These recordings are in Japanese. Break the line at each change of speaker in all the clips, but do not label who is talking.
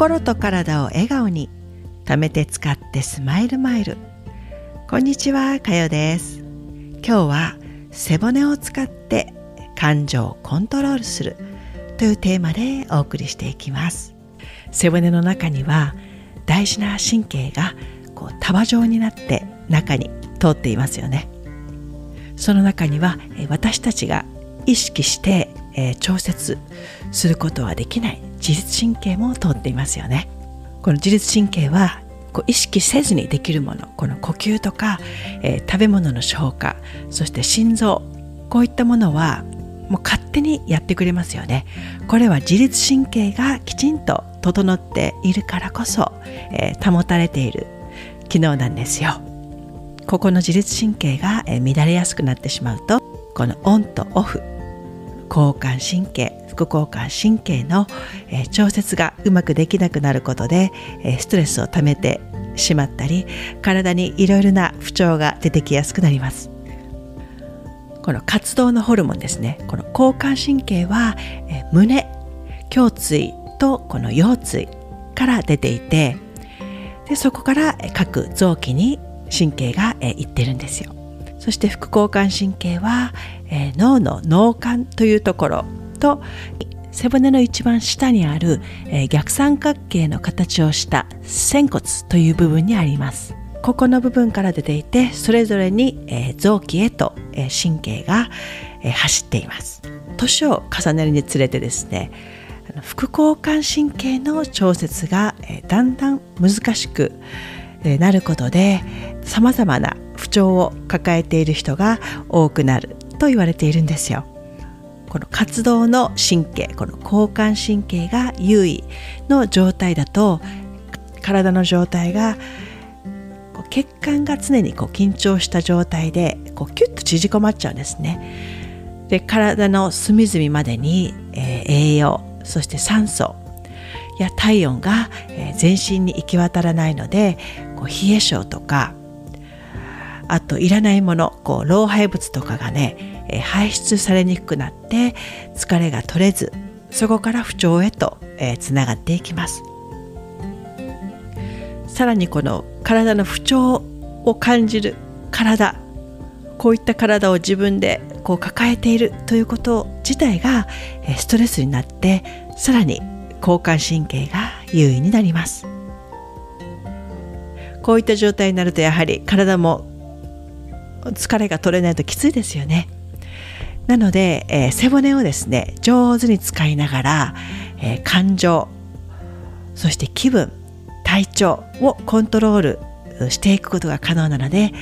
心と体を笑顔に貯めて使ってスマイルマイル。こんにちはかよです。今日は背骨を使って感情をコントロールする。というテーマでお送りしていきます。背骨の中には大事な神経がこう束状になって中に通っていますよね。その中には私たちが意識して、え調節することはできない。自律神経も通っていますよね。この自律神経はこう意識せずにできるもの。この呼吸とか、えー、食べ物の消化そして心臓こういったものはもう勝手にやってくれますよね。これは自律神経がきちんと整っているからこそ、えー、保たれている機能なんですよ。ここの自律神経が、乱れやすくなってしまうとこのオンとオフ交感神経副交感神経の、え、調節がうまくできなくなることで、え、ストレスをためてしまったり体にいろいろな不調が出てきやすくなります。この活動のホルモンですね。この交感神経は、え、胸胸椎とこの腰椎から出ていてでそこから各臓器に神経がいってるんですよ。そして副交感神経は、え、脳の脳幹というところと背骨の一番下にある、えー、逆三角形の形をした仙骨という部分にありますここの部分から出ていてそれぞれに、えー、臓器へと、えー、神経が、えー、走っています年を重ねるにつれてですね副交感神経の調節がえだんだん難しくえなることでさまざまな不調を抱えている人が多くなると言われているんですよ。この活動の神経この交感神経が優位の状態だと体の状態が血管が常にこう緊張した状態でこうキュッと縮こまっちゃうんですね。で体の隅々までに、えー、栄養そして酸素や体温が、えー、全身に行き渡らないのでこう冷え性とかあといらないものこう老廃物とかがね、え、排出されにくくなって疲れが取れずそこから不調へと、え、つながっていきます。さらにこの体の不調を感じる体こういった体を自分でこう抱えているということ自体がストレスになってさらに交感神経が優位になります。こういった状態になるとやはり体も疲れが取れないときついですよね。なので、えー、背骨をですね上手に使いながら、えー、感情そして気分体調をコントロールしていくことが可能なので、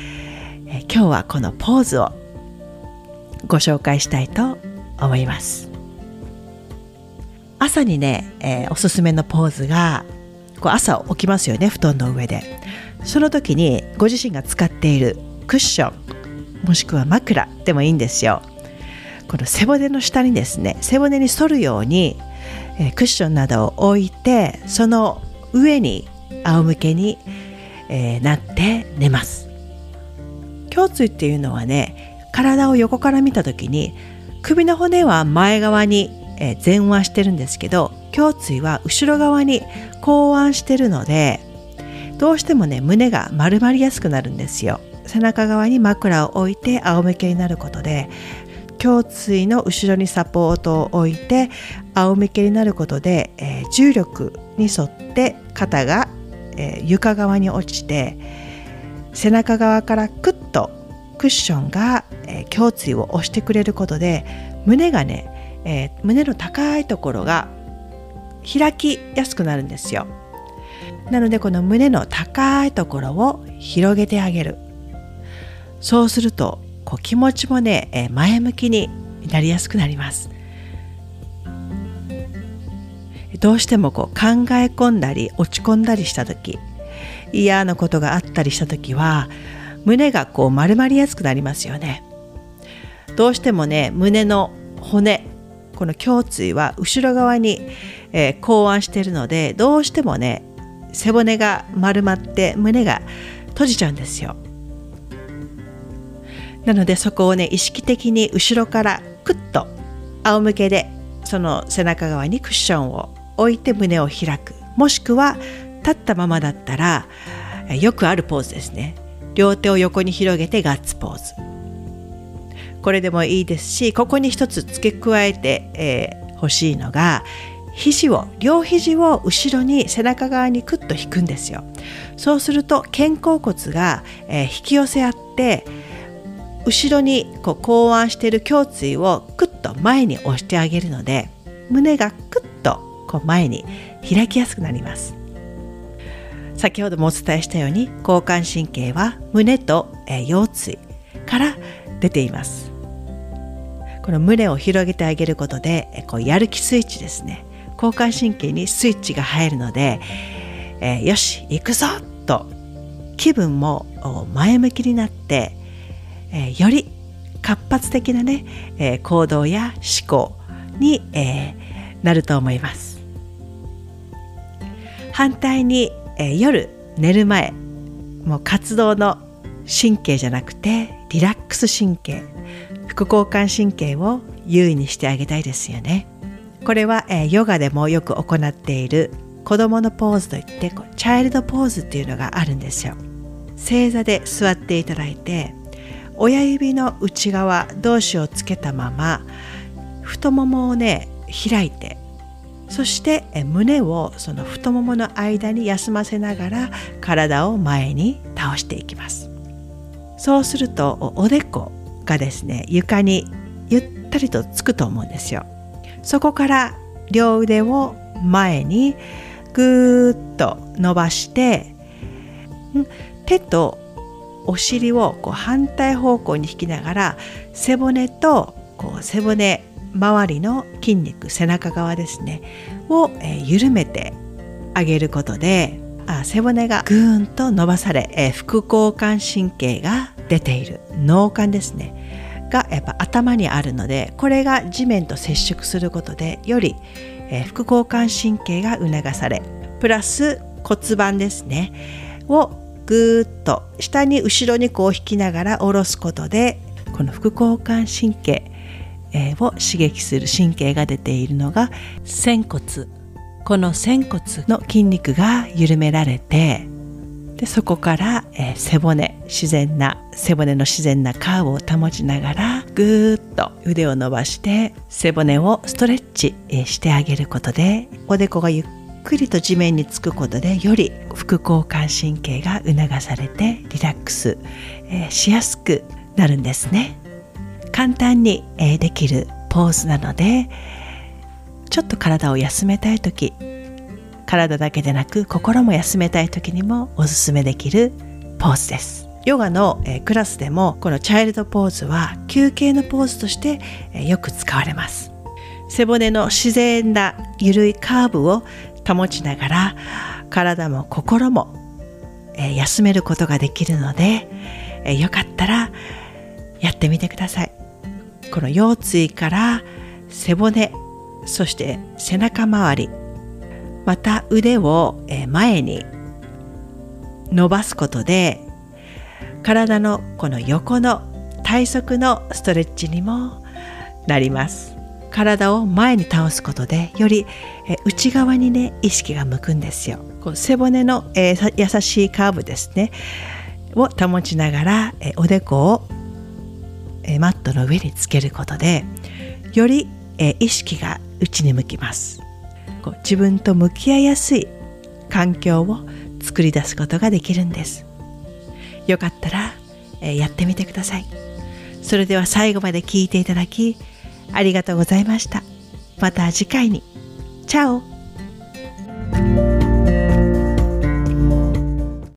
えー、今日はこのポーズをご紹介したいと思います。朝にね、えー、おすすめのポーズがこう朝起きますよね布団の上で。その時にご自身が使っているクッション。もしくは枕でもいいんですよ。この背骨の下にですね背骨に反るように、え、クッションなどを置いてその上に仰向けに、え、なって寝ます。胸椎っていうのはね体を横から見た時に首の骨は前側に、え、前腕してるんですけど胸椎は後ろ側に後腕してるのでどうしてもね胸が丸まりやすくなるんですよ。背中側に枕を置いて仰向けになることで胸椎の後ろにサポートを置いて仰向けになることで、えー、重力に沿って肩が、えー、床側に落ちて背中側からクッとクッションが、えー、胸椎を押してくれることで胸がね、え胸の高いところが開きやすくなるんですよ。なのでこの胸の高いところを広げてあげる。そうするとこう気持ちもねえ前向きになりやすくなります。どうしてもこう考え込んだり落ち込んだりした時嫌なことがあったりした時は胸がこう丸まりやすくなりますよね。どうしてもね胸の骨この胸椎は後ろ側に、えー、考案しているのでどうしてもね背骨が丸まって胸が閉じちゃうんですよ。なのでそこをね意識的に後ろからクッと仰向けでその背中側にクッションを置いて胸を開く。もしくは立ったままだったらよくあるポーズですね。両手を横に広げてガッツポーズ。これでもいいですしここに一つ付け加えて、えー、欲しいのが肘を両肘を後ろに背中側にクッと引くんですよ。そうすると肩甲骨が、えー、引き寄せ合って後ろにこう考案している胸椎をクッと前に押してあげるので胸がクッとこう前に開きやすくなります。先ほどもお伝えしたように交感神経は胸と、え、腰椎から出ています。この胸を広げてあげることでこうやる気スイッチですね。交感神経にスイッチが入るので、えー、よし行くぞと気分も前向きになって、えー、より活発的なね、えー、行動や思考に、えなると思います反対に、え夜寝る前もう活動の神経じゃなくてリラックス神経副交感神経を優位にしてあげたいですよね。これは、えー、ヨガでもよく行っている子供のポーズといってチャイルドポーズっていうのがあるんですよ正座で座っていただいて親指の内側同士をつけたまま太ももをね開いてそして胸をその太ももの間に休ませながら体を前に倒していきます。そうするとおでこがですね床にゆったりとつくと思うんですよ。そこから両腕を前にぐーっと伸ばして手とお尻をこう反対方向に引きながら背骨とこう背骨周りの筋肉背中側ですねを、え、緩めてあげることであ背骨がぐーんと伸ばされ、え、副交感神経が出ている脳幹ですねがやっぱ頭にあるのでこれが地面と接触することでより、え、副交感神経が促されプラス骨盤ですねをぐーっと下に後ろにこう引きながら下ろすことでこの副交感神経、を刺激する神経が出ているのが仙骨。この仙骨の筋肉が緩められてでそこから、えー、背骨自然な背骨の自然なカーブを保ちながらぐーっと腕を伸ばして背骨をストレッチ、えー、してあげることでおでこがゆっくりと地面につくことでより副交感神経が促されてリラックス、え、しやすくなるんですね簡単に、え、できるポーズなのでちょっと体を休めたい時体だけでなく心も休めたい時にもおすすめできるポーズです。ヨガの、えクラスでもこのチャイルドポーズは休憩のポーズとして、えよく使われます。背骨の自然な緩いカーブを保ちながら体も心も、え休めることができるので、えよかったらやってみてください。この腰椎から背骨そして背中周りまた腕を前に伸ばすことで体のこの横の体側のストレッチにもなります体を前に倒すことでより内側にね意識が向くんですよ。こう背骨の、えー、優しいカーブですね。を保ちながら、えおでこを、えマットの上につけることでより、え意識が内に向きます。こう自分と向き合いやすい環境を作り出すことができるんです。よかったら、え、やってみてください。それでは最後まで聞いていただきありがとうございました。また次回に。チャオ。